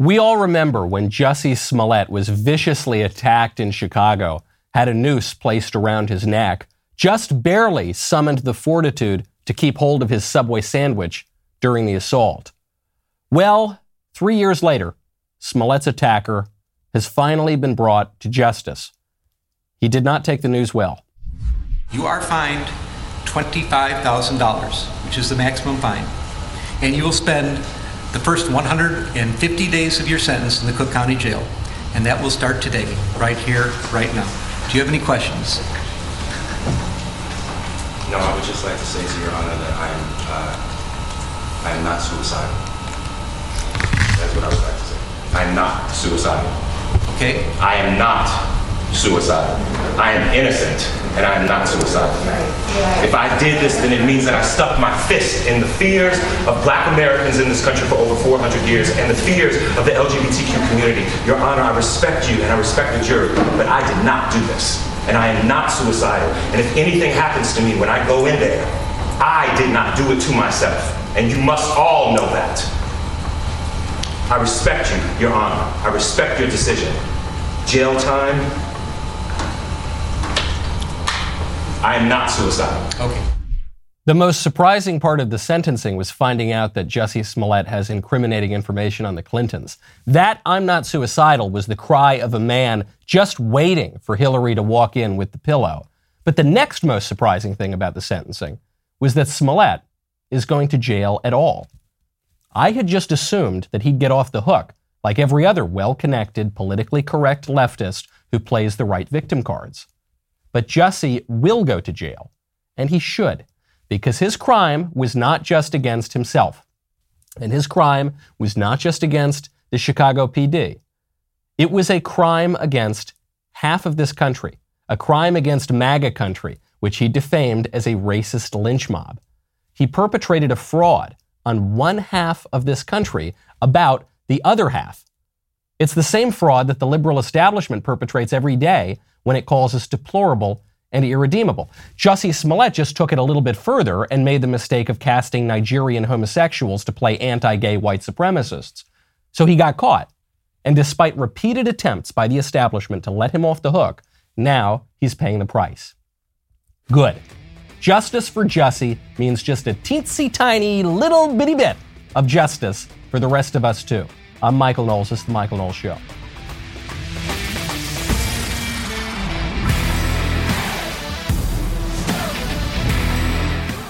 We all remember when Jussie Smollett was viciously attacked in Chicago, had a noose placed around his neck, just barely summoned the fortitude to keep hold of his Subway sandwich during the assault. Well, three years later, Smollett's attacker has finally been brought to justice. He did not take the news well. You are fined $25,000, which is the maximum fine, and you will spend the first 150 days of your sentence in the Cook County Jail, and that will start today, right here, right now. Do you have any questions? No, I would just like to say to Your Honor that I am, uh, I am not suicidal. That's what I would like to say. I am not suicidal. Okay? I am not suicidal. I am innocent, and I am not suicidal. If I did this, then it means that I stuck my fist in the fears of black Americans in this country for over 400 years and the fears of the LGBTQ community. Your Honor, I respect you and I respect the jury, but I did not do this. And I am not suicidal. And if anything happens to me when I go in there, I did not do it to myself. And you must all know that. I respect you, Your Honor. I respect your decision. Jail time, I am not suicidal. Okay. The most surprising part of the sentencing was finding out that Jussie Smollett has incriminating information on the Clintons. That I'm not suicidal was the cry of a man just waiting for Hillary to walk in with the pillow. But the next most surprising thing about the sentencing was that Smollett is going to jail at all. I had just assumed that he'd get off the hook, like every other well connected, politically correct leftist who plays the right victim cards. But Jussie will go to jail, and he should, because his crime was not just against himself, and his crime was not just against the Chicago PD. It was a crime against half of this country, a crime against MAGA country, which he defamed as a racist lynch mob. He perpetrated a fraud on one half of this country about the other half. It's the same fraud that the liberal establishment perpetrates every day when it calls us deplorable and irredeemable. Jussie Smollett just took it a little bit further and made the mistake of casting Nigerian homosexuals to play anti gay white supremacists. So he got caught. And despite repeated attempts by the establishment to let him off the hook, now he's paying the price. Good. Justice for Jussie means just a teensy tiny little bitty bit of justice for the rest of us, too. I'm Michael Knowles. This is The Michael Knowles Show.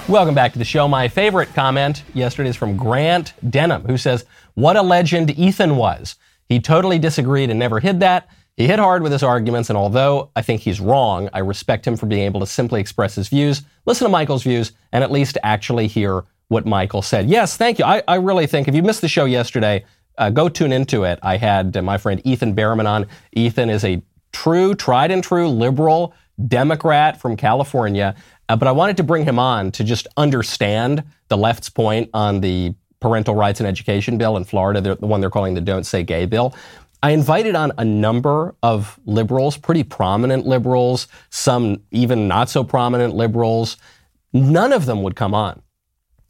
Welcome back to the show. My favorite comment yesterday is from Grant Denham, who says, What a legend Ethan was. He totally disagreed and never hid that. He hit hard with his arguments, and although I think he's wrong, I respect him for being able to simply express his views, listen to Michael's views, and at least actually hear what Michael said. Yes, thank you. I, I really think if you missed the show yesterday, uh, go tune into it. I had uh, my friend Ethan Behrman on. Ethan is a true, tried and true liberal Democrat from California. Uh, but I wanted to bring him on to just understand the left's point on the parental rights and education bill in Florida, the, the one they're calling the Don't Say Gay bill. I invited on a number of liberals, pretty prominent liberals, some even not so prominent liberals. None of them would come on.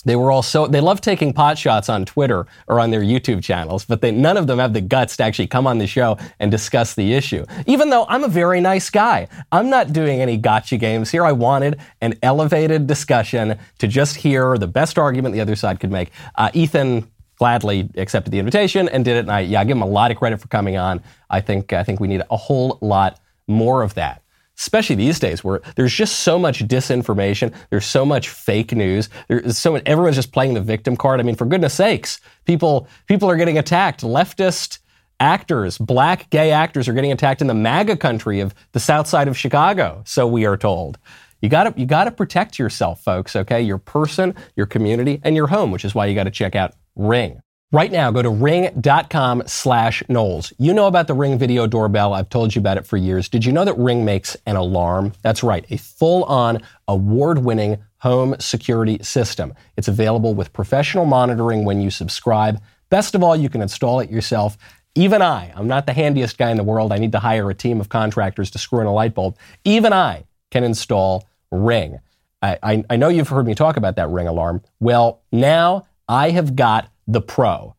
They were all so, they love taking pot shots on Twitter or on their YouTube channels, but they, none of them have the guts to actually come on the show and discuss the issue. Even though I'm a very nice guy, I'm not doing any gotcha games here. I wanted an elevated discussion to just hear the best argument the other side could make. Uh, Ethan gladly accepted the invitation and did it. And I, yeah, I give him a lot of credit for coming on. I think, I think we need a whole lot more of that especially these days where there's just so much disinformation, there's so much fake news, there's so much, everyone's just playing the victim card. I mean, for goodness sakes, people people are getting attacked. Leftist actors, black gay actors are getting attacked in the MAGA country of the south side of Chicago, so we are told. You got to you got to protect yourself, folks, okay? Your person, your community, and your home, which is why you got to check out Ring. Right now, go to ring.com slash Knowles. You know about the Ring video doorbell. I've told you about it for years. Did you know that Ring makes an alarm? That's right, a full on, award winning home security system. It's available with professional monitoring when you subscribe. Best of all, you can install it yourself. Even I, I'm not the handiest guy in the world. I need to hire a team of contractors to screw in a light bulb. Even I can install Ring. I, I, I know you've heard me talk about that Ring alarm. Well, now I have got the Pro.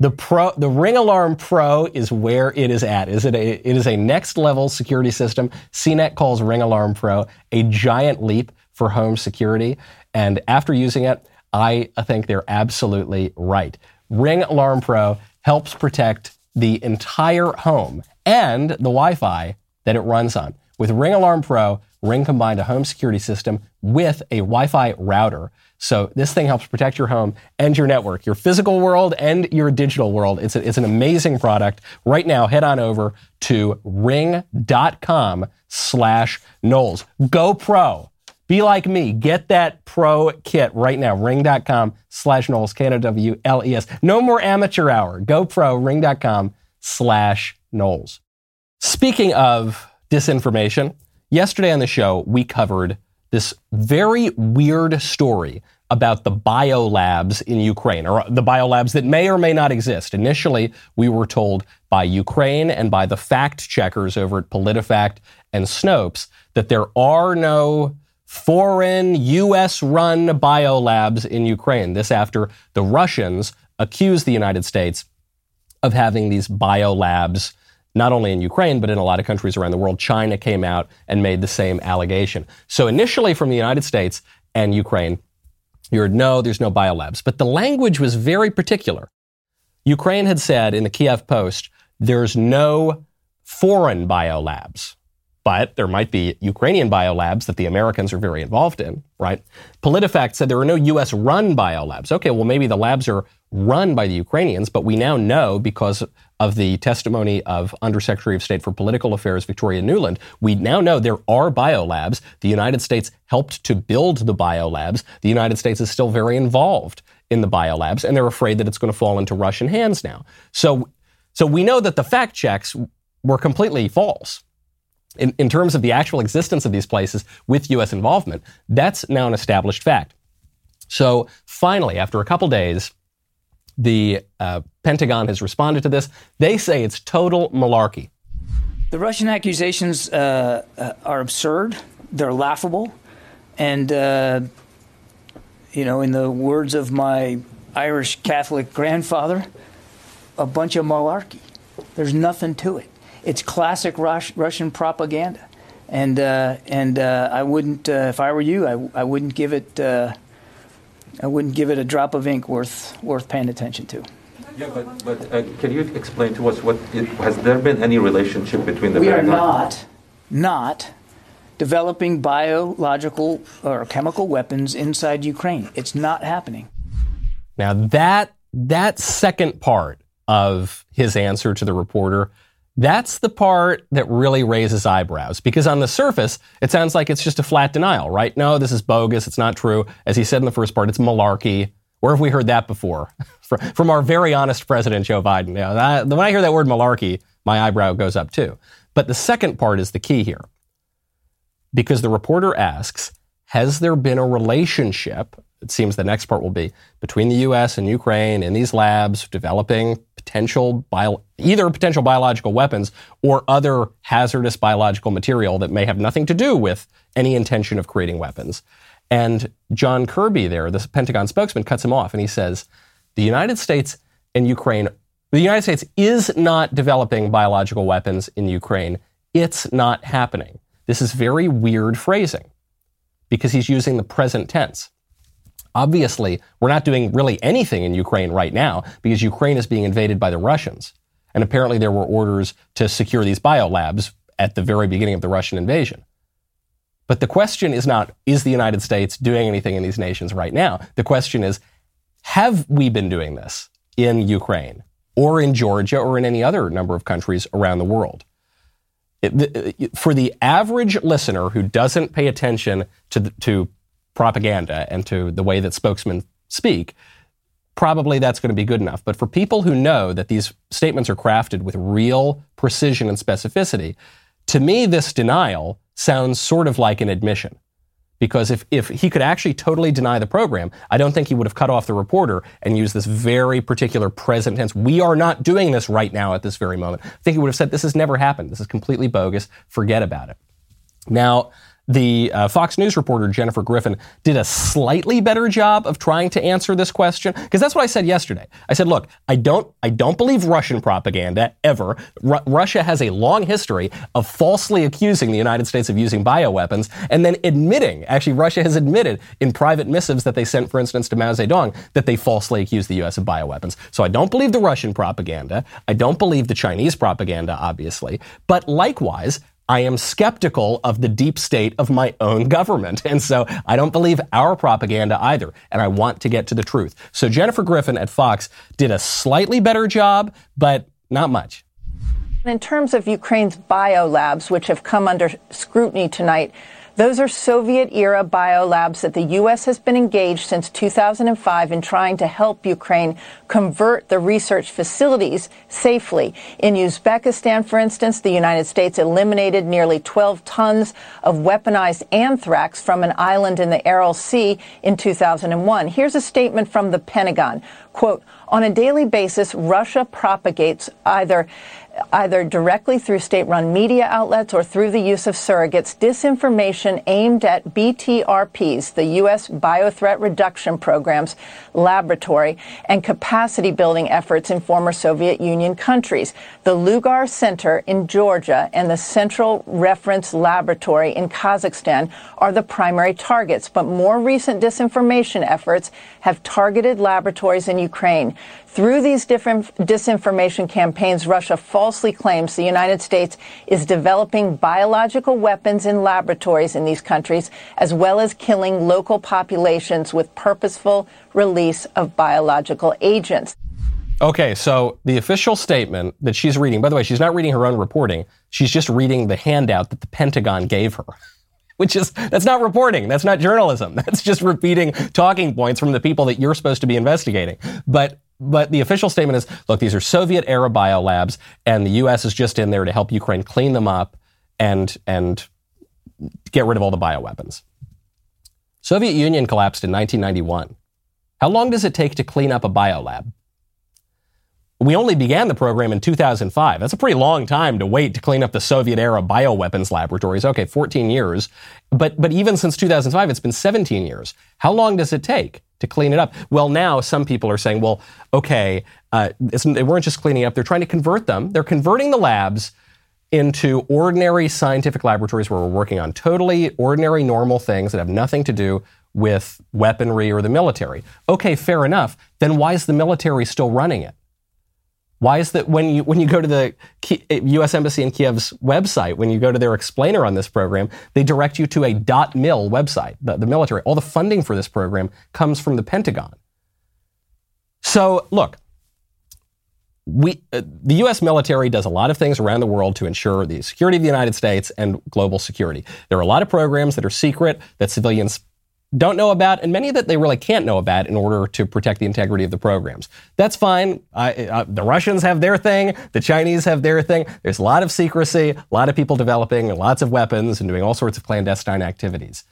The Pro, the Ring Alarm Pro is where it is at. Is it a, it is a next level security system. CNET calls Ring Alarm Pro a giant leap for home security. And after using it, I think they're absolutely right. Ring Alarm Pro helps protect the entire home and the Wi-Fi that it runs on. With Ring Alarm Pro, Ring combined a home security system with a Wi-Fi router. So this thing helps protect your home and your network, your physical world and your digital world. It's, a, it's an amazing product. Right now, head on over to ring.com slash Knowles. Go pro. Be like me. Get that pro kit right now. Ring.com slash Knowles, K-N-O-W-L-E-S. No more amateur hour. Go pro, ring.com slash Knowles. Speaking of disinformation, yesterday on the show, we covered this very weird story about the biolabs in Ukraine, or the biolabs that may or may not exist. Initially, we were told by Ukraine and by the fact checkers over at PolitiFact and Snopes that there are no foreign U.S. run biolabs in Ukraine. This after the Russians accused the United States of having these biolabs not only in Ukraine, but in a lot of countries around the world. China came out and made the same allegation. So initially from the United States and Ukraine, you heard, no, there's no biolabs. But the language was very particular. Ukraine had said in the Kiev Post, there's no foreign biolabs but there might be Ukrainian biolabs that the Americans are very involved in, right? PolitiFact said there are no U.S. run biolabs. Okay, well, maybe the labs are run by the Ukrainians, but we now know because of the testimony of Undersecretary of State for Political Affairs Victoria Nuland, we now know there are biolabs. The United States helped to build the biolabs. The United States is still very involved in the biolabs, and they're afraid that it's going to fall into Russian hands now. So, so we know that the fact checks were completely false in, in terms of the actual existence of these places with U.S. involvement, that's now an established fact. So finally, after a couple days, the uh, Pentagon has responded to this. They say it's total malarkey. The Russian accusations uh, uh, are absurd. They're laughable. And, uh, you know, in the words of my Irish Catholic grandfather, a bunch of malarkey. There's nothing to it it's classic Rus- Russian propaganda. And uh, and uh, I wouldn't, uh, if I were you, I, I wouldn't give it, uh, I wouldn't give it a drop of ink worth worth paying attention to. Yeah, but, but uh, can you explain to us what it, has there been any relationship between the? We are not, not developing biological or chemical weapons inside Ukraine. It's not happening. Now that that second part of his answer to the reporter that's the part that really raises eyebrows because on the surface, it sounds like it's just a flat denial, right? No, this is bogus. It's not true. As he said in the first part, it's malarkey. Where have we heard that before? From our very honest president, Joe Biden. Yeah, that, when I hear that word malarkey, my eyebrow goes up too. But the second part is the key here because the reporter asks, has there been a relationship it seems the next part will be between the U.S. and Ukraine in these labs developing potential bio, either potential biological weapons or other hazardous biological material that may have nothing to do with any intention of creating weapons. And John Kirby, there, the Pentagon spokesman, cuts him off and he says, "The United States and Ukraine, the United States is not developing biological weapons in Ukraine. It's not happening." This is very weird phrasing because he's using the present tense. Obviously, we're not doing really anything in Ukraine right now because Ukraine is being invaded by the Russians. And apparently there were orders to secure these biolabs at the very beginning of the Russian invasion. But the question is not, is the United States doing anything in these nations right now? The question is, have we been doing this in Ukraine or in Georgia or in any other number of countries around the world? It, for the average listener who doesn't pay attention to, to propaganda and to the way that spokesmen speak, probably that's going to be good enough. But for people who know that these statements are crafted with real precision and specificity, to me, this denial sounds sort of like an admission. Because if, if he could actually totally deny the program, I don't think he would have cut off the reporter and used this very particular present tense. We are not doing this right now at this very moment. I think he would have said, this has never happened. This is completely bogus. Forget about it. Now, the uh, Fox News reporter Jennifer Griffin did a slightly better job of trying to answer this question because that's what I said yesterday. I said, look, I don't, I don't believe Russian propaganda ever. Ru- Russia has a long history of falsely accusing the United States of using bioweapons and then admitting, actually, Russia has admitted in private missives that they sent, for instance, to Mao Zedong that they falsely accused the U.S. of bioweapons. So I don't believe the Russian propaganda. I don't believe the Chinese propaganda, obviously. But likewise, I am skeptical of the deep state of my own government. And so I don't believe our propaganda either. And I want to get to the truth. So Jennifer Griffin at Fox did a slightly better job, but not much. In terms of Ukraine's biolabs, which have come under scrutiny tonight, those are Soviet era biolabs that the U.S. has been engaged since 2005 in trying to help Ukraine convert the research facilities safely. In Uzbekistan, for instance, the United States eliminated nearly 12 tons of weaponized anthrax from an island in the Aral Sea in 2001. Here's a statement from the Pentagon. Quote, on a daily basis, Russia propagates either either directly through state-run media outlets or through the use of surrogates, disinformation aimed at BTRPs, the U.S. Biothreat Reduction Program's laboratory, and capacity building efforts in former Soviet Union countries. The Lugar Center in Georgia and the Central Reference Laboratory in Kazakhstan are the primary targets, but more recent disinformation efforts have targeted laboratories in Ukraine. Through these different disinformation campaigns, Russia falsely claims the United States is developing biological weapons in laboratories in these countries, as well as killing local populations with purposeful release of biological agents. Okay, so the official statement that she's reading, by the way, she's not reading her own reporting. She's just reading the handout that the Pentagon gave her. Which is, that's not reporting. That's not journalism. That's just repeating talking points from the people that you're supposed to be investigating. But but the official statement is, look, these are Soviet era biolabs, and the U.S. is just in there to help Ukraine clean them up and and get rid of all the bioweapons. Soviet Union collapsed in 1991. How long does it take to clean up a biolab? We only began the program in 2005. That's a pretty long time to wait to clean up the Soviet era bioweapons laboratories. Okay, 14 years. But, but even since 2005, it's been 17 years. How long does it take to clean it up? Well, now some people are saying, well, okay, uh, they weren't just cleaning up, they're trying to convert them. They're converting the labs into ordinary scientific laboratories where we're working on totally ordinary, normal things that have nothing to do with weaponry or the military. Okay, fair enough. Then why is the military still running it? Why is that when you when you go to the U.S. Embassy in Kiev's website, when you go to their explainer on this program, they direct you to a .mil website, the, the military. All the funding for this program comes from the Pentagon. So look, we uh, the U.S. military does a lot of things around the world to ensure the security of the United States and global security. There are a lot of programs that are secret that civilians don't know about, and many that they really can't know about in order to protect the integrity of the programs. That's fine. I, the Russians have their thing, the Chinese have their thing. There's a lot of secrecy, a lot of people developing lots of weapons and doing all sorts of clandestine activities.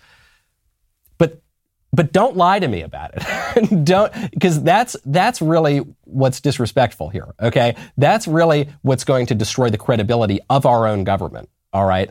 But but don't lie to me about it. don't because that's that's really what's disrespectful here. Okay, that's really what's going to destroy the credibility of our own government. All right,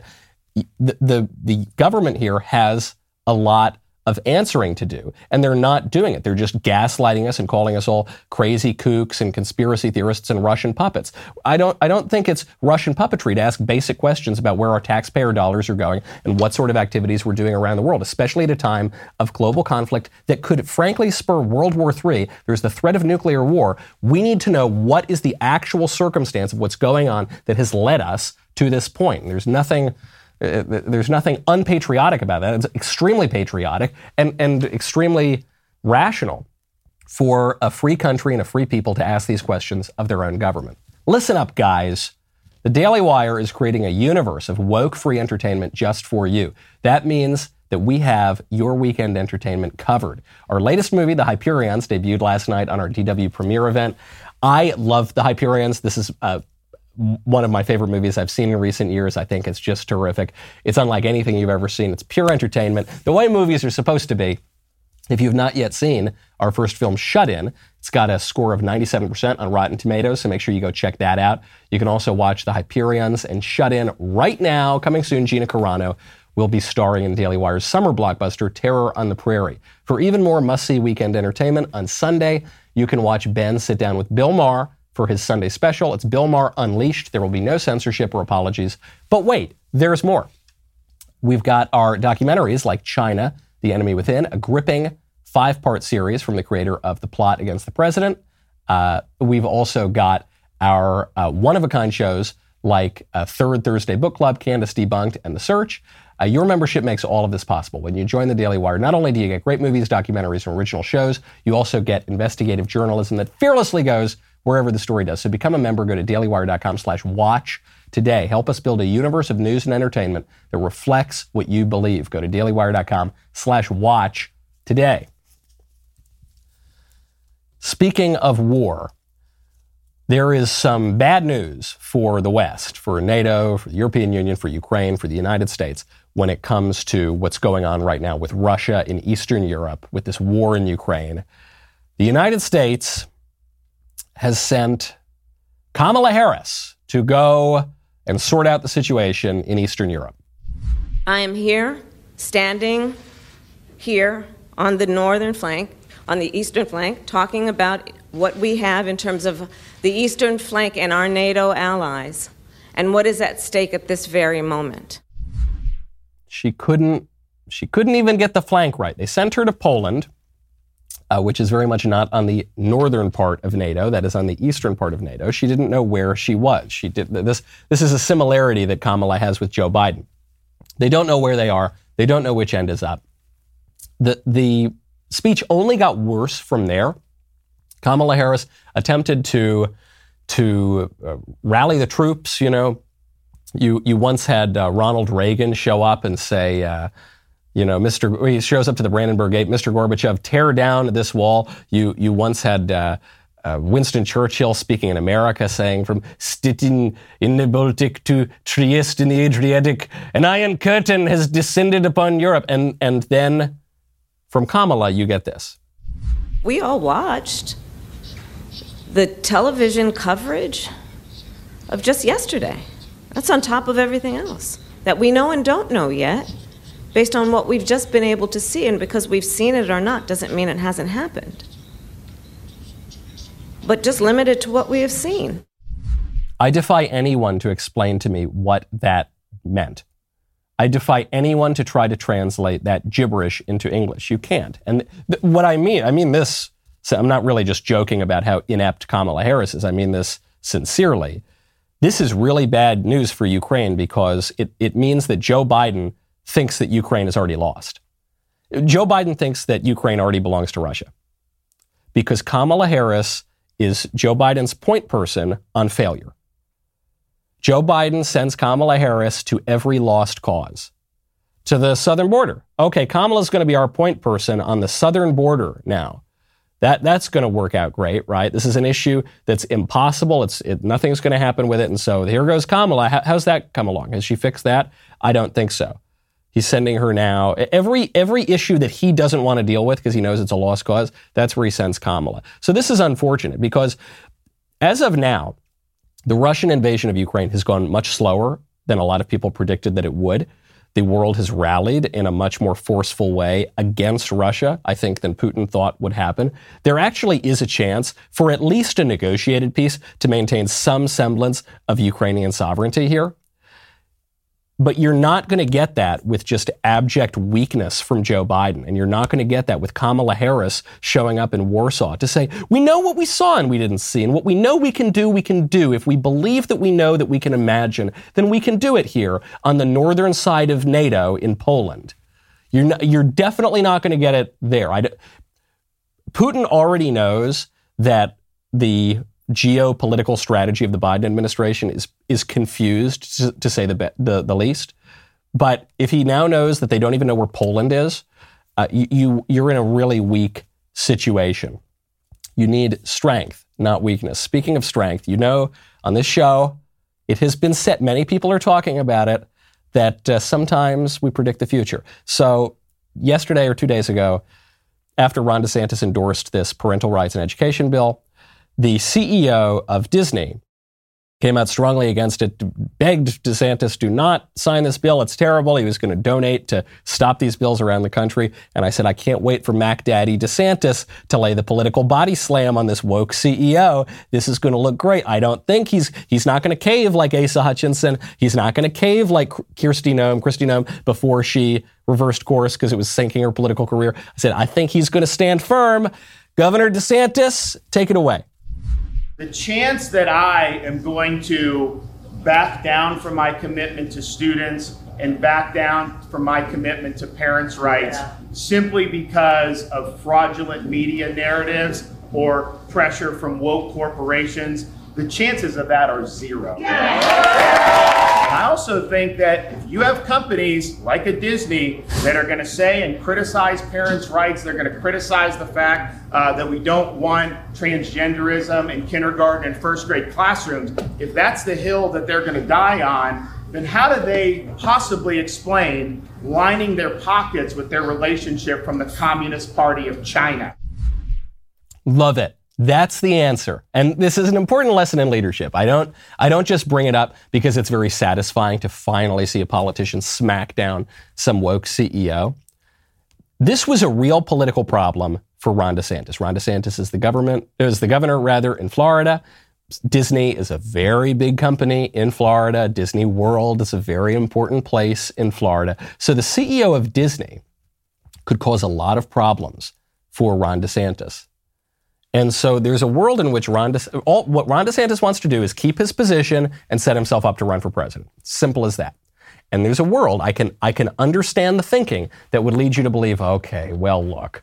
the the, the government here has a lot of answering to do. And they're not doing it. They're just gaslighting us and calling us all crazy kooks and conspiracy theorists and Russian puppets. I don't, I don't think it's Russian puppetry to ask basic questions about where our taxpayer dollars are going and what sort of activities we're doing around the world, especially at a time of global conflict that could frankly spur World War III. There's the threat of nuclear war. We need to know what is the actual circumstance of what's going on that has led us to this point. There's nothing, Uh, uh, there's nothing unpatriotic about that. It's extremely patriotic and, and extremely rational for a free country and a free people to ask these questions of their own government. Listen up, guys. The Daily Wire is creating a universe of woke free entertainment just for you. That means that we have your weekend entertainment covered. Our latest movie, The Hyperions, debuted last night on our DW premiere event. I love The Hyperions. This is a one of my favorite movies I've seen in recent years. I think it's just terrific. It's unlike anything you've ever seen. It's pure entertainment, the way movies are supposed to be. If you've not yet seen our first film, Shut In, it's got a score of 97% on Rotten Tomatoes, so make sure you go check that out. You can also watch The Hyperions and Shut In right now, coming soon, Gina Carano. will be starring in Daily Wire's summer blockbuster, Terror on the Prairie. For even more must see weekend entertainment, on Sunday, you can watch Ben sit down with Bill Maher for his Sunday special. It's Bill Maher Unleashed. There will be no censorship or apologies. But wait, there's more. We've got our documentaries like China, The Enemy Within, a gripping five part series from the creator of The Plot Against the President. Uh, we've also got our uh, one of a kind shows like uh, Third Thursday Book Club, Candace Debunked, and The Search. Uh, your membership makes all of this possible. When you join the Daily Wire, not only do you get great movies, documentaries, and original shows, you also get investigative journalism that fearlessly goes wherever the story does. So become a member. Go to dailywire.com slash watch today. Help us build a universe of news and entertainment that reflects what you believe. Go to dailywire.com slash watch today. Speaking of war, there is some bad news for the West, for NATO, for the European Union, for Ukraine, for the United States when it comes to what's going on right now with Russia in Eastern Europe, with this war in Ukraine. The United States has sent Kamala Harris to go and sort out the situation in Eastern Europe. I am here, standing here on the northern flank, on the eastern flank, talking about what we have in terms of the eastern flank and our NATO allies, and what is at stake at this very moment. She couldn't. She couldn't even get the flank right. They sent her to Poland, uh, which is very much not on the northern part of NATO. That is on the eastern part of NATO. She didn't know where she was. She did this. This is a similarity that Kamala has with Joe Biden. They don't know where they are. They don't know which end is up. The the speech only got worse from there. Kamala Harris attempted to to uh, rally the troops. You know, you you once had uh, Ronald Reagan show up and say. You know, Mr. He shows up to the Brandenburg Gate. Mr. Gorbachev, tear down this wall. You you once had uh, uh, Winston Churchill speaking in America, saying from Stettin in the Baltic to Trieste in the Adriatic, an iron curtain has descended upon Europe. And and then from Kamala, you get this. We all watched the television coverage of just yesterday. That's on top of everything else that we know and don't know yet, based on what we've just been able to see. And because we've seen it or not doesn't mean it hasn't happened. But just limited to what we have seen. I defy anyone to explain to me what that meant. I defy anyone to try to translate that gibberish into English. You can't. And th- what I mean, I mean this so I'm not really just joking about how inept Kamala Harris is. I mean this sincerely. This is really bad news for Ukraine because it, it means that Joe Biden thinks that Ukraine has already lost. Joe Biden thinks that Ukraine already belongs to Russia because Kamala Harris is Joe Biden's point person on failure. Joe Biden sends Kamala Harris to every lost cause, to the southern border. Okay, Kamala's going to be our point person on the southern border now. That, that's going to work out great, right? This is an issue that's impossible. It's it, nothing's going to happen with it. And so here goes Kamala. How, how's that come along? Has she fixed that? I don't think so. He's sending her now every every issue that he doesn't want to deal with because he knows it's a lost cause. That's where he sends Kamala. So this is unfortunate because as of now, the Russian invasion of Ukraine has gone much slower than a lot of people predicted that it would the world has rallied in a much more forceful way against Russia, I think, than Putin thought would happen. There actually is a chance for at least a negotiated peace to maintain some semblance of Ukrainian sovereignty here. But you're not going to get that with just abject weakness from Joe Biden. And you're not going to get that with Kamala Harris showing up in Warsaw to say, we know what we saw and we didn't see. And what we know we can do, we can do. If we believe that we know that we can imagine, then we can do it here on the northern side of NATO in Poland. You're, not, you're definitely not going to get it there. Putin already knows that the geopolitical strategy of the Biden administration is is confused to, to say the, the, the least. But if he now knows that they don't even know where Poland is, uh, you, you are in a really weak situation. You need strength, not weakness. Speaking of strength, you know on this show, it has been said. Many people are talking about it that uh, sometimes we predict the future. So yesterday or two days ago, after Ron DeSantis endorsed this parental rights and education bill, the CEO of Disney came out strongly against it, begged DeSantis, do not sign this bill. It's terrible. He was going to donate to stop these bills around the country. And I said, I can't wait for Mac Daddy DeSantis to lay the political body slam on this woke CEO. This is going to look great. I don't think he's, he's not going to cave like Asa Hutchinson. He's not going to cave like Kristi Noem, Kristi Noem before she reversed course because it was sinking her political career. I said, I think he's going to stand firm. Governor DeSantis, take it away. The chance that I am going to back down from my commitment to students and back down from my commitment to parents' rights yeah. simply because of fraudulent media narratives or pressure from woke corporations, the chances of that are zero. Yeah. I also think that if you have companies like a Disney that are going to say and criticize parents' rights, they're going to criticize the fact uh, that we don't want transgenderism in kindergarten and first grade classrooms, if that's the hill that they're going to die on, then how do they possibly explain lining their pockets with their relationship from the Communist Party of China? Love it. That's the answer. And this is an important lesson in leadership. I don't, I don't just bring it up because it's very satisfying to finally see a politician smack down some woke CEO. This was a real political problem for Ron DeSantis. Ron DeSantis is the government, is the governor rather in Florida. Disney is a very big company in Florida. Disney World is a very important place in Florida. So the CEO of Disney could cause a lot of problems for Ron DeSantis. And so there's a world in which Ron De- all, what Ron DeSantis wants to do is keep his position and set himself up to run for president. Simple as that. And there's a world I can I can understand the thinking that would lead you to believe, okay, well, look,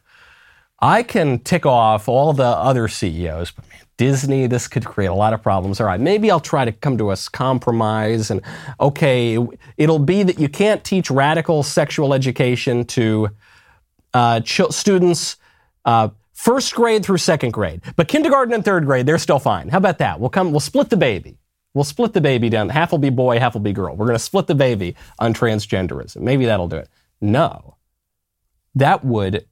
I can tick off all the other CEOs, but man, Disney, this could create a lot of problems. All right, maybe I'll try to come to a compromise. And okay, it'll be that you can't teach radical sexual education to uh, ch- students. Uh, First grade through second grade. But kindergarten and third grade, they're still fine. How about that? We'll come, we'll split the baby. We'll split the baby down. Half will be boy, half will be girl. We're going to split the baby on transgenderism. Maybe that'll do it. No. That would,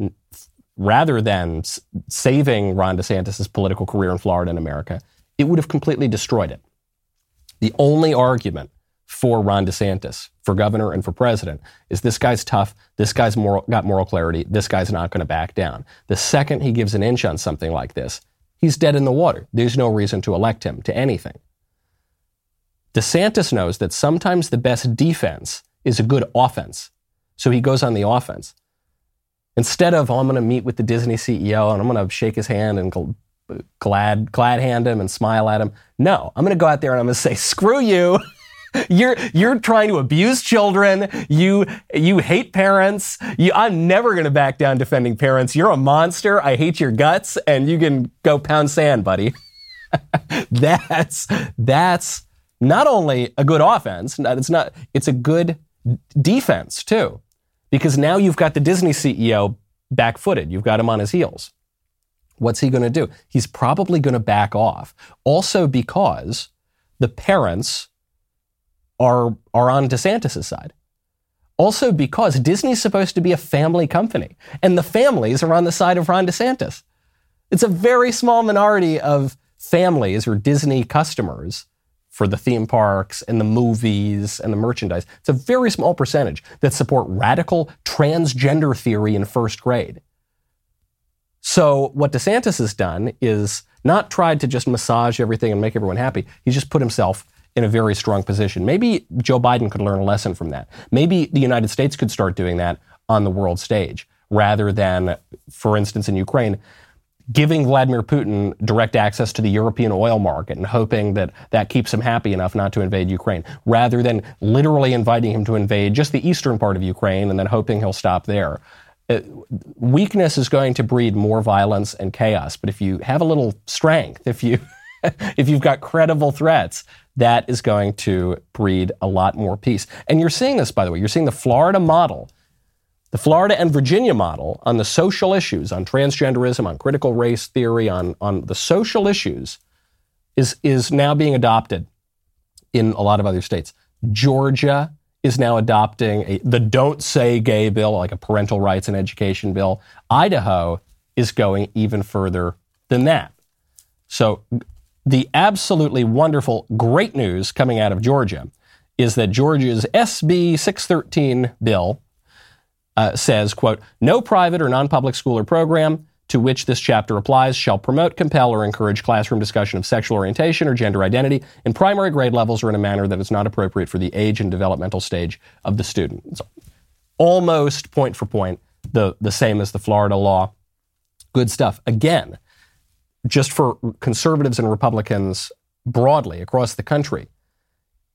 rather than saving Ron DeSantis' political career in Florida and America, it would have completely destroyed it. The only argument for Ron DeSantis, for governor and for president, is this guy's tough. This guy's moral, got moral clarity. This guy's not going to back down. The second he gives an inch on something like this, he's dead in the water. There's no reason to elect him to anything. DeSantis knows that sometimes the best defense is a good offense. So he goes on the offense. Instead of, oh, I'm going to meet with the Disney CEO and I'm going to shake his hand and glad, glad hand him and smile at him. No, I'm going to go out there and I'm going to say, screw you. You're you're trying to abuse children. You you hate parents. You, I'm never going to back down defending parents. You're a monster. I hate your guts, and you can go pound sand, buddy. that's that's not only a good offense. It's not. It's a good defense too, because now you've got the Disney CEO back-footed. You've got him on his heels. What's he going to do? He's probably going to back off. Also because the parents are, are on DeSantis' side. Also, because Disney's supposed to be a family company, and the families are on the side of Ron DeSantis. It's a very small minority of families or Disney customers for the theme parks and the movies and the merchandise. It's a very small percentage that support radical transgender theory in first grade. So, what DeSantis has done is not tried to just massage everything and make everyone happy. He's just put himself in a very strong position. Maybe Joe Biden could learn a lesson from that. Maybe the United States could start doing that on the world stage rather than, for instance, in Ukraine, giving Vladimir Putin direct access to the European oil market and hoping that that keeps him happy enough not to invade Ukraine, rather than literally inviting him to invade just the eastern part of Ukraine and then hoping he'll stop there. Uh, weakness is going to breed more violence and chaos, but if you have a little strength, if you if you've got credible threats, that is going to breed a lot more peace. And you're seeing this, by the way. You're seeing the Florida model, the Florida and Virginia model on the social issues, on transgenderism, on critical race theory, on, on the social issues, is, is now being adopted in a lot of other states. Georgia is now adopting a, the Don't Say Gay bill, like a parental rights and education bill. Idaho is going even further than that. So the absolutely wonderful, great news coming out of Georgia is that Georgia's SB 613 bill uh, says, quote, no private or non-public school or program to which this chapter applies shall promote, compel, or encourage classroom discussion of sexual orientation or gender identity in primary grade levels or in a manner that is not appropriate for the age and developmental stage of the student. It's almost point for point the, the same as the Florida law. Good stuff. Again, just for conservatives and Republicans broadly across the country,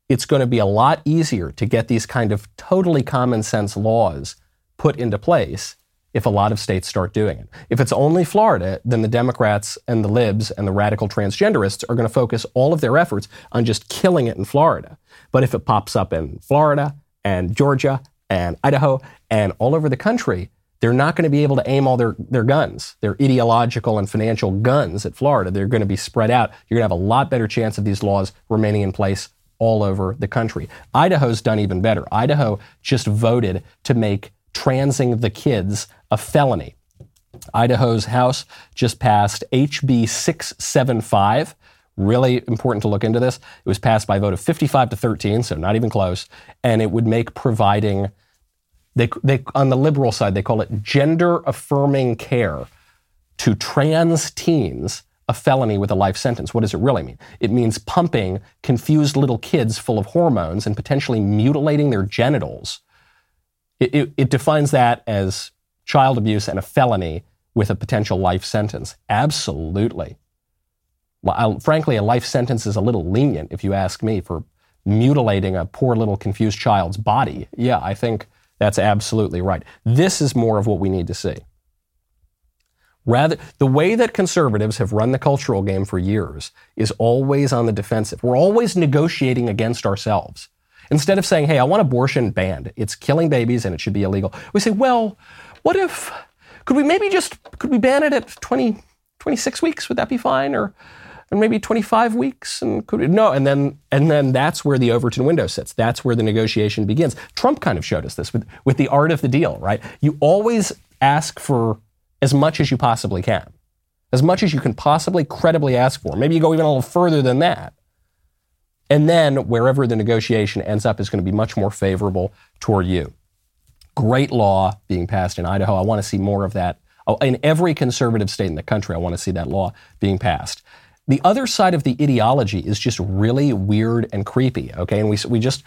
it's going to be a lot easier to get these kind of totally common sense laws put into place if a lot of states start doing it. If it's only Florida, then the Democrats and the libs and the radical transgenderists are going to focus all of their efforts on just killing it in Florida. But if it pops up in Florida and Georgia and Idaho and all over the country, they're not going to be able to aim all their, their guns, their ideological and financial guns at Florida. They're going to be spread out. You're going to have a lot better chance of these laws remaining in place all over the country. Idaho's done even better. Idaho just voted to make transing the kids a felony. Idaho's House just passed HB 675. Really important to look into this. It was passed by a vote of 55 to 13, so not even close. And it would make providing, they, they, on the liberal side, they call it gender affirming care to trans teens a felony with a life sentence. What does it really mean? It means pumping confused little kids full of hormones and potentially mutilating their genitals. It, it, it defines that as child abuse and a felony with a potential life sentence. Absolutely. Well, frankly, a life sentence is a little lenient, if you ask me, for mutilating a poor little confused child's body. Yeah, I think that's absolutely right. This is more of what we need to see. Rather, the way that conservatives have run the cultural game for years is always on the defensive. We're always negotiating against ourselves. Instead of saying, hey, I want abortion banned, it's killing babies and it should be illegal, we say, well, what if, could we maybe just, could we ban it at 20, 26 weeks? Would that be fine? Or and maybe 25 weeks and could, no and then and then that's where the overton window sits that's where the negotiation begins trump kind of showed us this with with the art of the deal right you always ask for as much as you possibly can as much as you can possibly credibly ask for maybe you go even a little further than that and then wherever the negotiation ends up is going to be much more favorable toward you great law being passed in Idaho. I want to see more of that. Oh, in every conservative state in the country, I want to see that law being passed. The other side of the ideology is just really weird and creepy. Okay, and we we just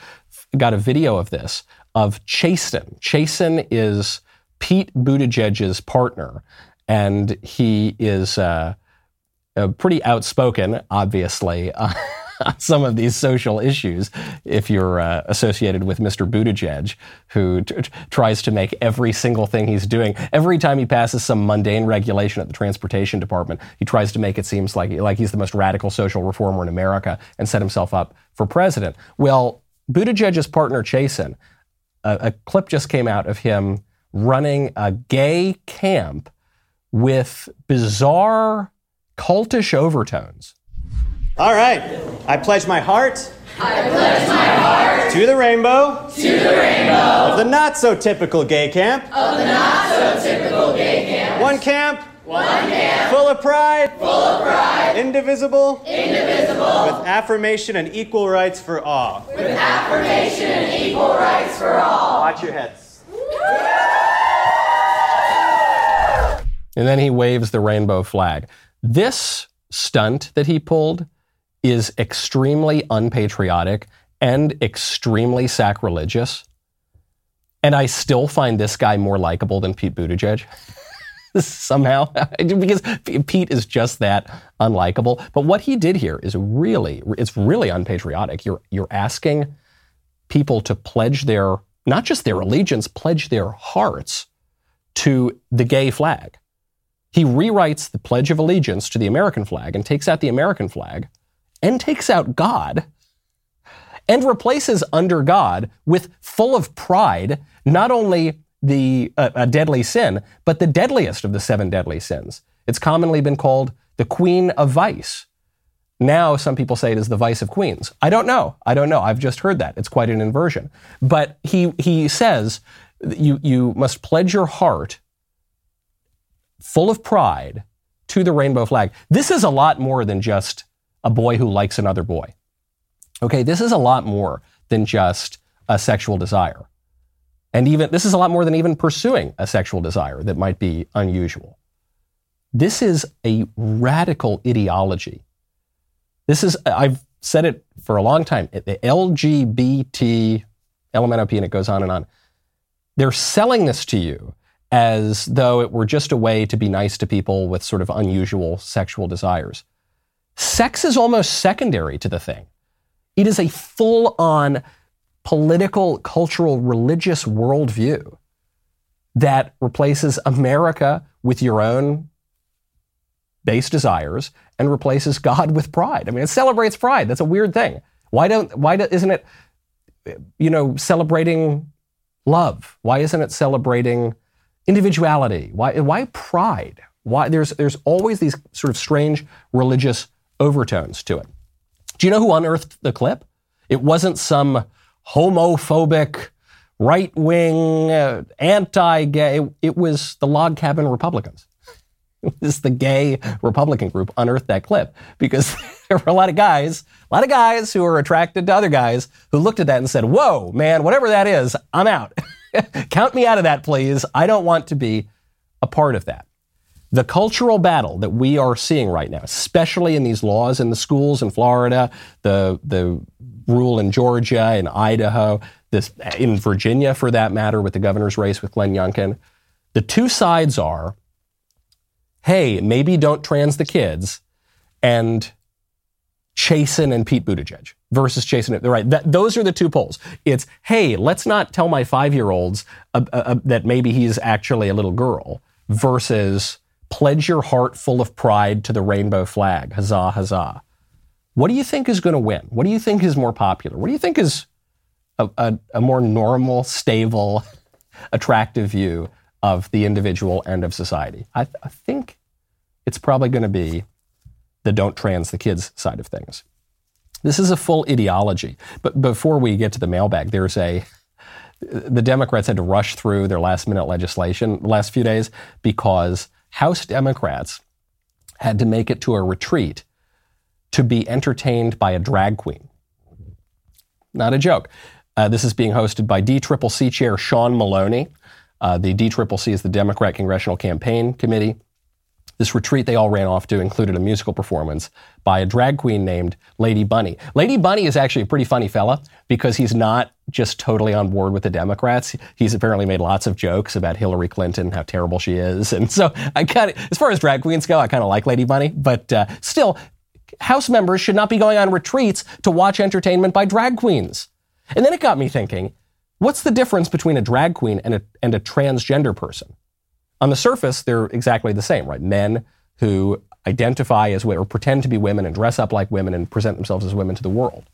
got a video of this of Chasten. Chasten is Pete Buttigieg's partner, and he is uh, uh, pretty outspoken, obviously. Uh, some of these social issues if you're uh, associated with Mr. Buttigieg, who t- tries to make every single thing he's doing, every time he passes some mundane regulation at the transportation department, he tries to make it seem like, like he's the most radical social reformer in America and set himself up for president. Well, Buttigieg's partner, Chasten, a, a clip just came out of him running a gay camp with bizarre cultish overtones. All right. I pledge my heart. I pledge my heart to the rainbow. To the rainbow. Of the not so typical gay camp. Of the not so typical gay camp. One camp. One camp. Full of pride. Full of pride. Indivisible. Indivisible. With affirmation and equal rights for all. With affirmation and equal rights for all. Watch your heads. And then he waves the rainbow flag. This stunt that he pulled is extremely unpatriotic and extremely sacrilegious. And I still find this guy more likable than Pete Buttigieg. Somehow, because Pete is just that unlikable. But what he did here is really, it's really unpatriotic. You're, you're asking people to pledge their, not just their allegiance, pledge their hearts to the gay flag. He rewrites the Pledge of Allegiance to the American flag and takes out the American flag and takes out God and replaces under God with full of pride, not only the uh, a deadly sin, but the deadliest of the seven deadly sins. It's commonly been called the queen of vice. Now, some people say it is the vice of queens. I don't know. I don't know. I've just heard that. It's quite an inversion. But he, he says you, you must pledge your heart full of pride to the rainbow flag. This is a lot more than just a boy who likes another boy. Okay, this is a lot more than just a sexual desire. And even this is a lot more than even pursuing a sexual desire that might be unusual. This is a radical ideology. This is, I've said it for a long time, the LGBT, LMNOP, and it goes on and on. They're selling this to you as though it were just a way to be nice to people with sort of unusual sexual desires. Sex is almost secondary to the thing. It is a full on political, cultural, religious worldview that replaces America with your own base desires and replaces God with pride. I mean, it celebrates pride. That's a weird thing. Why don't, why do, isn't it, you know, celebrating love? Why isn't it celebrating individuality? Why, why pride? Why there's, there's always these sort of strange religious overtones to it. Do you know who unearthed the clip? It wasn't some homophobic, right wing, uh, anti gay. It, it was the log cabin Republicans. It was the gay Republican group unearthed that clip because there were a lot of guys, a lot of guys who were attracted to other guys who looked at that and said, Whoa, man, whatever that is, I'm out. Count me out of that, please. I don't want to be a part of that. The cultural battle that we are seeing right now, especially in these laws in the schools in Florida, the, the rule in Georgia and Idaho, this in Virginia for that matter, with the governor's race with Glenn Youngkin, the two sides are hey, maybe don't trans the kids, and Chasten and Pete Buttigieg versus Chasten. Right, that, those are the two polls. It's hey, let's not tell my five year olds uh, uh, that maybe he's actually a little girl versus pledge your heart full of pride to the rainbow flag. Huzzah, huzzah. What do you think is going to win? What do you think is more popular? What do you think is a, a, a more normal, stable, attractive view of the individual and of society. I, th- I think it's probably going to be the don't trans the kids side of things. This is a full ideology. But before we get to the mailbag, there's a the Democrats had to rush through their last minute legislation the last few days because House Democrats had to make it to a retreat to be entertained by a drag queen. Not a joke. Uh, this is being hosted by DCCC Chair Sean Maloney. Uh, the DCCC is the Democrat Congressional Campaign Committee. This retreat they all ran off to included a musical performance by a drag queen named Lady Bunny. Lady Bunny is actually a pretty funny fella because he's not just totally on board with the Democrats. He's apparently made lots of jokes about Hillary Clinton, how terrible she is. And so I kind of, as far as drag queens go, I kind of like Lady Bunny, but uh, still, House members should not be going on retreats to watch entertainment by drag queens. And then it got me thinking, what's the difference between a drag queen and a, and a transgender person? On the surface, they're exactly the same, right? Men who identify as or pretend to be women and dress up like women and present themselves as women to the world.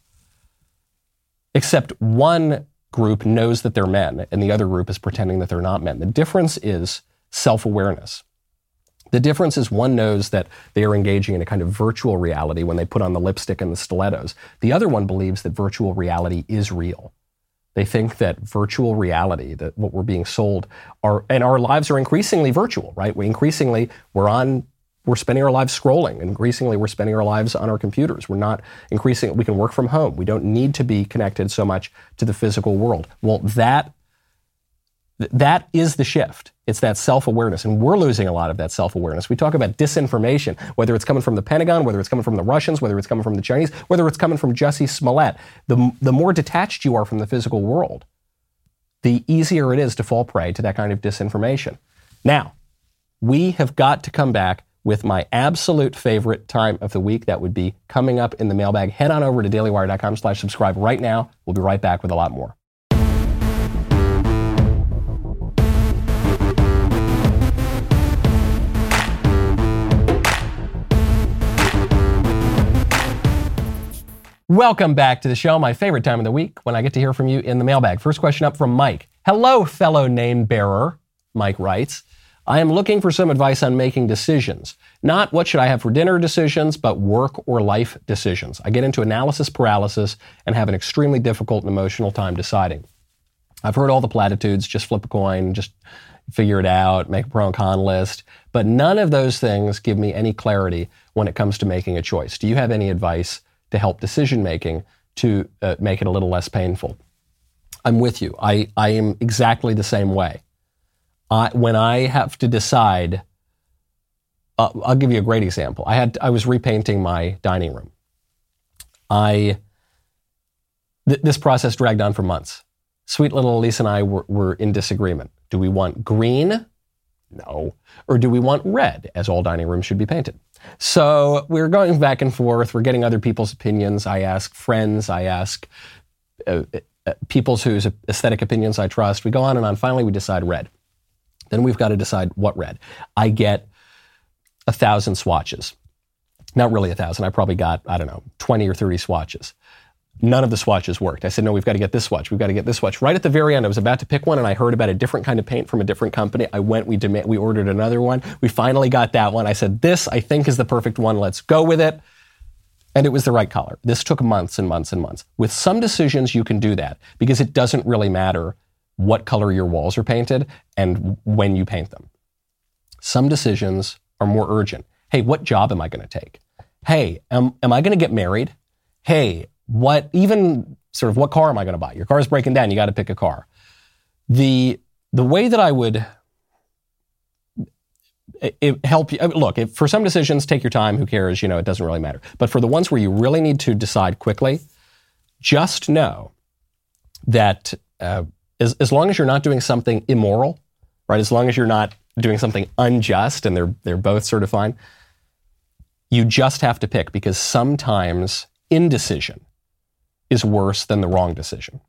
Except one group knows that they're men and the other group is pretending that they're not men. The difference is self awareness. The difference is one knows that they are engaging in a kind of virtual reality when they put on the lipstick and the stilettos. The other one believes that virtual reality is real. They think that virtual reality, that what we're being sold, are and our lives are increasingly virtual, right? We increasingly we're on we're spending our lives scrolling. Increasingly, we're spending our lives on our computers. We're not increasing. We can work from home. We don't need to be connected so much to the physical world. Well, that that is the shift. It's that self awareness. And we're losing a lot of that self awareness. We talk about disinformation, whether it's coming from the Pentagon, whether it's coming from the Russians, whether it's coming from the Chinese, whether it's coming from Jussie Smollett. The, the more detached you are from the physical world, the easier it is to fall prey to that kind of disinformation. Now, we have got to come back with my absolute favorite time of the week. That would be coming up in the mailbag. Head on over to dailywire.com slash subscribe right now. We'll be right back with a lot more. Welcome back to the show, my favorite time of the week when I get to hear from you in the mailbag. First question up from Mike. Hello, fellow name bearer. Mike writes, I am looking for some advice on making decisions. Not what should I have for dinner decisions, but work or life decisions. I get into analysis paralysis and have an extremely difficult and emotional time deciding. I've heard all the platitudes, just flip a coin, just figure it out, make a pro and con list. But none of those things give me any clarity when it comes to making a choice. Do you have any advice to help decision making to uh, make it a little less painful? I'm with you. I, I am exactly the same way. I, when I have to decide, uh, I'll give you a great example. I had I was repainting my dining room. I th- this process dragged on for months. Sweet little Elise and I were, were in disagreement. Do we want green? No. Or do we want red, as all dining rooms should be painted? So we're going back and forth. We're getting other people's opinions. I ask friends. I ask uh, uh, people's whose aesthetic opinions I trust. We go on and on. Finally, we decide red. Then we've got to decide what red. I get a thousand swatches. Not really a thousand. I probably got, I don't know, 20 or 30 swatches. None of the swatches worked. I said, no, we've got to get this swatch. We've got to get this swatch. Right at the very end, I was about to pick one and I heard about a different kind of paint from a different company. I went, we, dem- we ordered another one. We finally got that one. I said, this I think is the perfect one. Let's go with it. And it was the right color. This took months and months and months. With some decisions, you can do that because it doesn't really matter what color your walls are painted and when you paint them. Some decisions are more urgent. Hey, what job am I going to take? Hey, am, am I going to get married? Hey, what, even sort of what car am I going to buy? Your car is breaking down. You got to pick a car. The, the way that I would it, help you, look, if, for some decisions, take your time. Who cares? You know, it doesn't really matter. But for the ones where you really need to decide quickly, just know that uh, as, as long as you're not doing something immoral, right? As long as you're not doing something unjust and they're, they're both sort of fine, you just have to pick because sometimes indecision is worse than the wrong decision.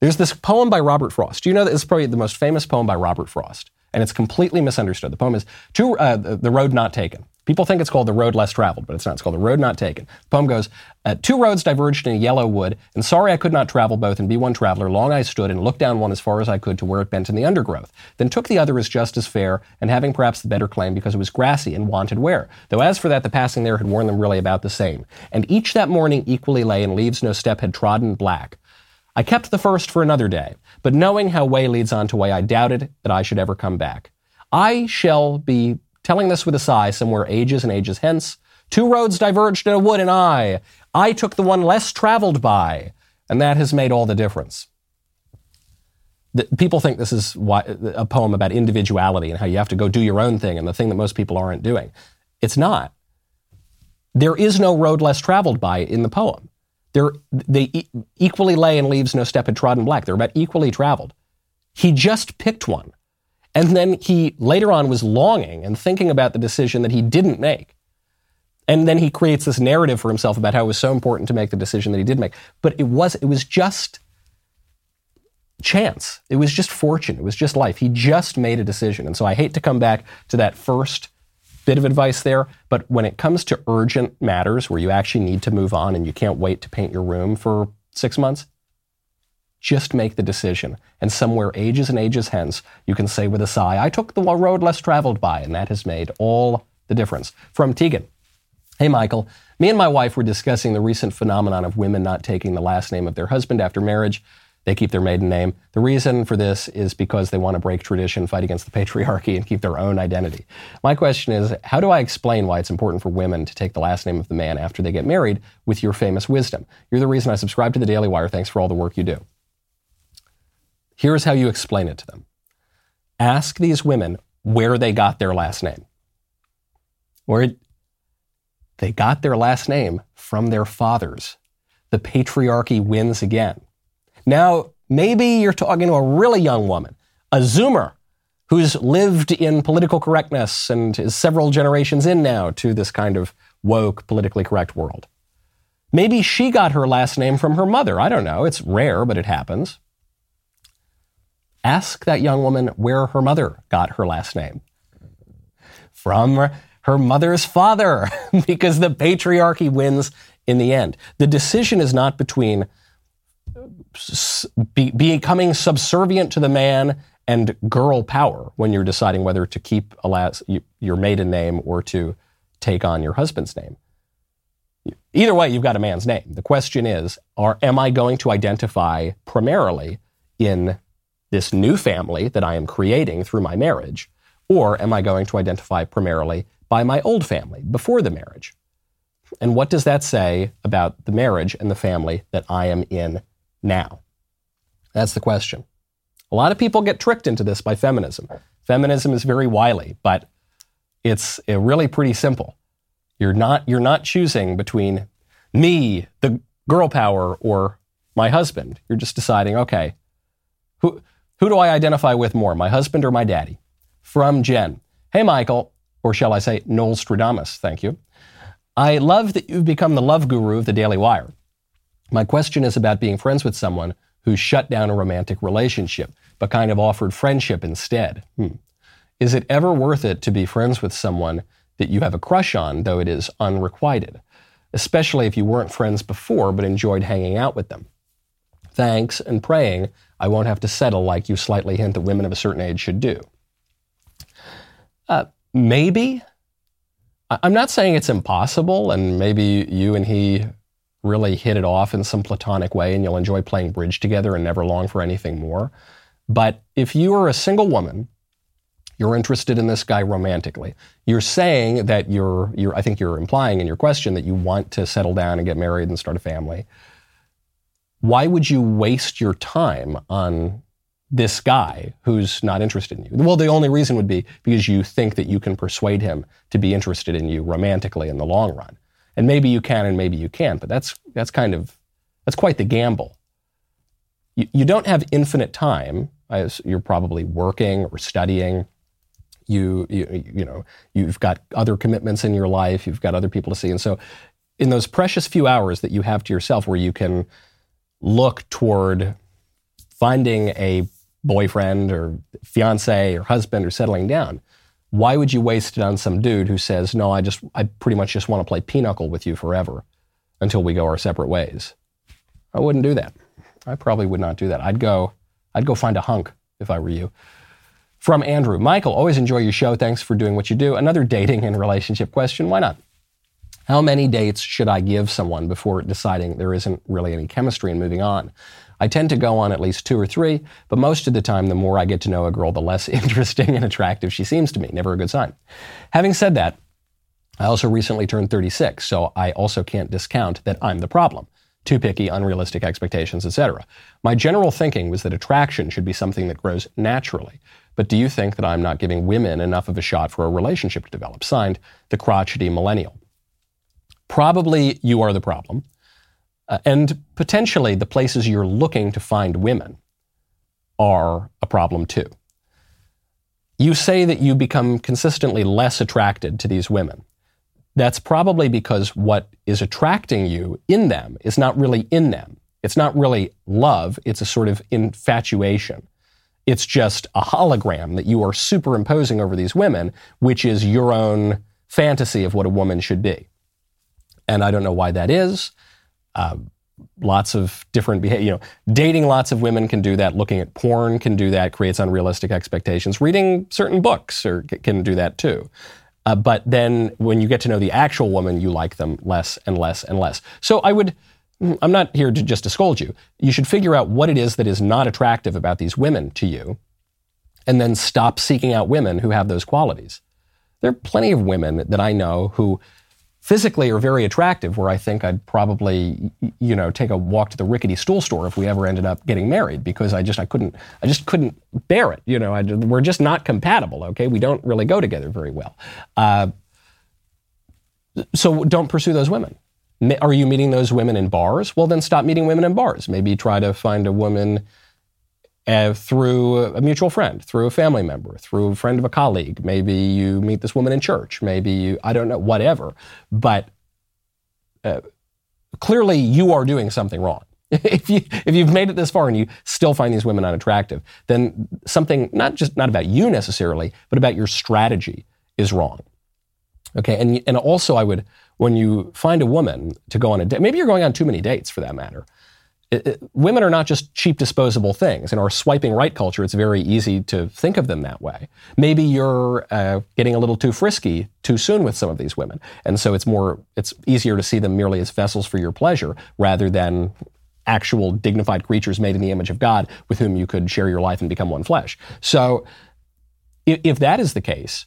There's this poem by Robert Frost. Do you know that it's probably the most famous poem by Robert Frost? And it's completely misunderstood. The poem is two, uh, The Road Not Taken. People think it's called The Road Less Traveled, but it's not. It's called The Road Not Taken. The poem goes, uh, Two roads diverged in a yellow wood, and sorry I could not travel both and be one traveler. Long I stood and looked down one as far as I could to where it bent in the undergrowth. Then took the other as just as fair, and having perhaps the better claim because it was grassy and wanted wear. Though as for that, the passing there had worn them really about the same. And each that morning equally lay, and leaves no step had trodden black. I kept the first for another day, but knowing how way leads on to way, I doubted that I should ever come back. I shall be telling this with a sigh somewhere ages and ages hence. Two roads diverged in a wood, and I, I took the one less traveled by, and that has made all the difference. The, people think this is why, a poem about individuality and how you have to go do your own thing and the thing that most people aren't doing. It's not. There is no road less traveled by in the poem. They're, they e- equally lay and leaves no step had trodden black. They're about equally traveled. He just picked one. And then he later on was longing and thinking about the decision that he didn't make. And then he creates this narrative for himself about how it was so important to make the decision that he did make. But it was it was just chance. It was just fortune. It was just life. He just made a decision. And so I hate to come back to that first bit of advice there, but when it comes to urgent matters where you actually need to move on and you can't wait to paint your room for 6 months, just make the decision. And somewhere ages and ages hence, you can say with a sigh, I took the road less traveled by, and that has made all the difference. From Tegan. Hey, Michael. Me and my wife were discussing the recent phenomenon of women not taking the last name of their husband after marriage. They keep their maiden name. The reason for this is because they want to break tradition, fight against the patriarchy, and keep their own identity. My question is how do I explain why it's important for women to take the last name of the man after they get married with your famous wisdom? You're the reason I subscribe to the Daily Wire. Thanks for all the work you do. Here's how you explain it to them ask these women where they got their last name. Where they got their last name from their fathers. The patriarchy wins again. Now, maybe you're talking to a really young woman, a Zoomer, who's lived in political correctness and is several generations in now to this kind of woke, politically correct world. Maybe she got her last name from her mother. I don't know. It's rare, but it happens. Ask that young woman where her mother got her last name. From her mother's father, because the patriarchy wins in the end. The decision is not between be, becoming subservient to the man and girl power when you're deciding whether to keep last, your maiden name or to take on your husband's name. Either way, you've got a man's name. The question is, are, am I going to identify primarily in this new family that I am creating through my marriage? Or am I going to identify primarily by my old family before the marriage? And what does that say about the marriage and the family that I am in now? That's the question. A lot of people get tricked into this by feminism. Feminism is very wily, but it's uh, really pretty simple. You're not, you're not choosing between me, the girl power, or my husband. You're just deciding, okay, who, who do I identify with more, my husband or my daddy? From Jen. Hey, Michael, or shall I say Noel Stradamus, thank you. I love that you've become the love guru of the Daily Wire. My question is about being friends with someone who shut down a romantic relationship, but kind of offered friendship instead. Hmm. Is it ever worth it to be friends with someone that you have a crush on, though it is unrequited? Especially if you weren't friends before, but enjoyed hanging out with them. Thanks, and praying I won't have to settle like you slightly hint that women of a certain age should do. Uh, maybe. I'm not saying it's impossible, and maybe you and he really hit it off in some platonic way and you'll enjoy playing bridge together and never long for anything more. But if you are a single woman, you're interested in this guy romantically. You're saying that you're, you're, I think you're implying in your question that you want to settle down and get married and start a family. Why would you waste your time on this guy who's not interested in you? Well, the only reason would be because you think that you can persuade him to be interested in you romantically in the long run. And maybe you can and maybe you can't, but that's, that's kind of, that's quite the gamble. You, you don't have infinite time. As you're probably working or studying. You, you, you know, you've got other commitments in your life. You've got other people to see. And so in those precious few hours that you have to yourself where you can look toward finding a boyfriend or fiance or husband or settling down, why would you waste it on some dude who says, no, I just, I pretty much just want to play pinochle with you forever until we go our separate ways? I wouldn't do that. I probably would not do that. I'd go, I'd go find a hunk if I were you. From Andrew, Michael, always enjoy your show. Thanks for doing what you do. Another dating and relationship question. Why not? How many dates should I give someone before deciding there isn't really any chemistry and moving on? I tend to go on at least two or three, but most of the time, the more I get to know a girl, the less interesting and attractive she seems to me. Never a good sign. Having said that, I also recently turned 36, so I also can't discount that I'm the problem. Too picky, unrealistic expectations, etc. My general thinking was that attraction should be something that grows naturally. But do you think that I'm not giving women enough of a shot for a relationship to develop? Signed, the crotchety millennial. Probably you are the problem uh, and potentially the places you're looking to find women are a problem too. You say that you become consistently less attracted to these women. That's probably because what is attracting you in them is not really in them. It's not really love, it's a sort of infatuation. It's just a hologram that you are superimposing over these women, which is your own fantasy of what a woman should be. And I don't know why that is. Uh, lots of different behavior. You know, dating lots of women can do that. Looking at porn can do that. Creates unrealistic expectations. Reading certain books or can do that too. Uh, but then when you get to know the actual woman, you like them less and less and less. So I would. I'm not here to just to scold you. You should figure out what it is that is not attractive about these women to you, and then stop seeking out women who have those qualities. There are plenty of women that I know who physically are very attractive where I think I'd probably, you know, take a walk to the rickety stool store if we ever ended up getting married because I just, I couldn't, I just couldn't bear it. You know, I, we're just not compatible. Okay. We don't really go together very well. Uh, so don't pursue those women. Are you meeting those women in bars? Well, then stop meeting women in bars. Maybe try to find a woman uh, through a mutual friend, through a family member, through a friend of a colleague. Maybe you meet this woman in church. Maybe you, I don't know, whatever. But uh, clearly you are doing something wrong. if you if you've made it this far and you still find these women unattractive, then something not just not about you necessarily, but about your strategy is wrong. Okay, and and also I would when you find a woman to go on a date, maybe you're going on too many dates for that matter it, women are not just cheap disposable things. In our swiping right culture, it's very easy to think of them that way. Maybe you're uh, getting a little too frisky too soon with some of these women, and so it's more it's easier to see them merely as vessels for your pleasure rather than actual dignified creatures made in the image of God with whom you could share your life and become one flesh. So if, if that is the case,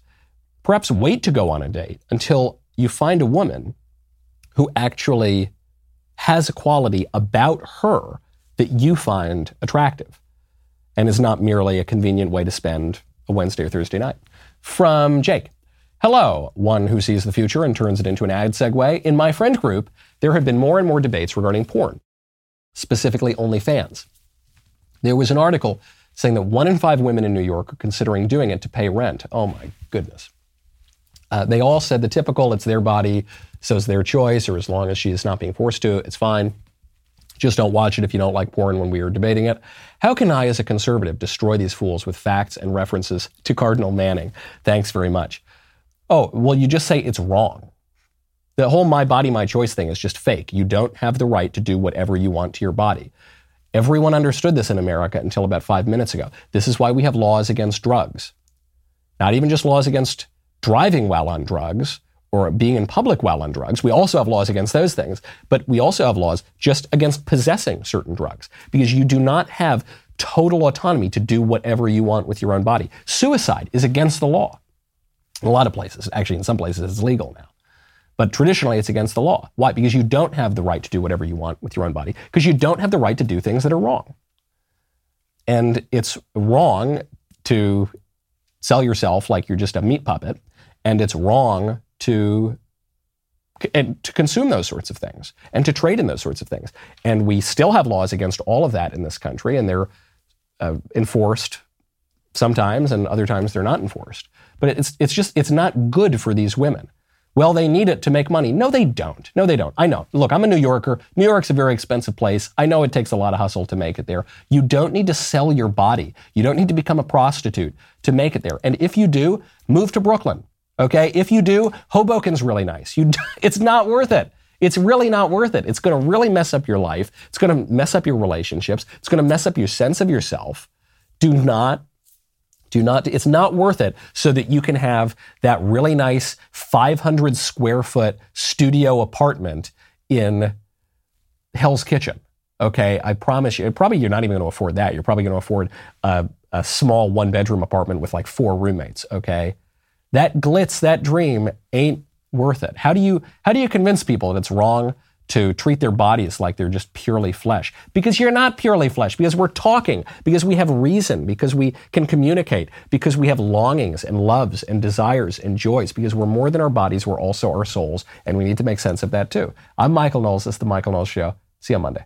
perhaps wait to go on a date until you find a woman who actually has a quality about her that you find attractive and is not merely a convenient way to spend a Wednesday or Thursday night. From Jake. Hello, one who sees the future and turns it into an ad segue. In my friend group, there have been more and more debates regarding porn, specifically OnlyFans. There was an article saying that one in five women in New York are considering doing it to pay rent. Oh my goodness. Uh, they all said the typical, it's their body, so it's their choice, or as long as she is not being forced to, it's fine. Just don't watch it if you don't like porn when we are debating it. How can I, as a conservative, destroy these fools with facts and references to Cardinal Manning? Thanks very much. Oh, well, you just say it's wrong. The whole my body, my choice thing is just fake. You don't have the right to do whatever you want to your body. Everyone understood this in America until about five minutes ago. This is why we have laws against drugs. Not even just laws against driving while on drugs or being in public while on drugs. We also have laws against those things, but we also have laws just against possessing certain drugs because you do not have total autonomy to do whatever you want with your own body. Suicide is against the law in a lot of places. Actually, in some places, it's legal now. But traditionally, it's against the law. Why? Because you don't have the right to do whatever you want with your own body, because you don't have the right to do things that are wrong. And it's wrong to sell yourself like you're just a meat puppet, and it's wrong to and to consume those sorts of things and to trade in those sorts of things. And we still have laws against all of that in this country, and they're uh, enforced sometimes, and other times they're not enforced. But it's it's just it's not good for these women. Well, they need it to make money. No, they don't. No, they don't. I know. Look, I'm a New Yorker. New York's a very expensive place. I know it takes a lot of hustle to make it there. You don't need to sell your body. You don't need to become a prostitute to make it there. And if you do, move to Brooklyn. Okay? If you do, Hoboken's really nice. You, it's not worth it. It's really not worth it. It's going to really mess up your life. It's going to mess up your relationships. It's going to mess up your sense of yourself. Do not do not, it's not worth it so that you can have that really nice 500 square foot studio apartment in Hell's Kitchen. Okay, I promise you, probably you're not even going to afford that. You're probably going to afford a, a small one bedroom apartment with like four roommates. Okay, that glitz, that dream ain't worth it. How do you how do you convince people that it's wrong to treat their bodies like they're just purely flesh. Because you're not purely flesh, because we're talking, because we have reason, because we can communicate, because we have longings and loves and desires and joys, because we're more than our bodies, we're also our souls, and we need to make sense of that too. I'm Michael Knowles. This is The Michael Knowles Show. See you on Monday.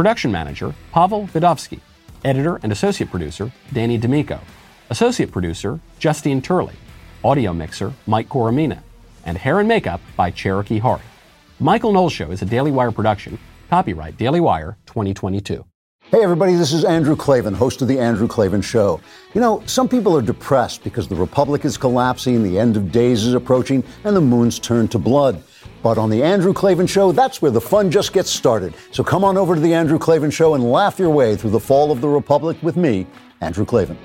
Production manager, Pavel Vidovsky. Editor and associate producer, Danny D'Amico. Associate producer, Justine Turley. Audio mixer, Mike Coromina. And hair and makeup by Cherokee Hart. Michael Knowles Show is a Daily Wire production. Copyright Daily Wire 2022. Hey, everybody, this is Andrew Klavan, host of The Andrew Klavan Show. You know, some people are depressed because the Republic is collapsing, the end of days is approaching, and the moon's turned to blood. But on The Andrew Klavan Show, that's where the fun just gets started. So come on over to The Andrew Klavan Show and laugh your way through the fall of the Republic with me, Andrew Klavan.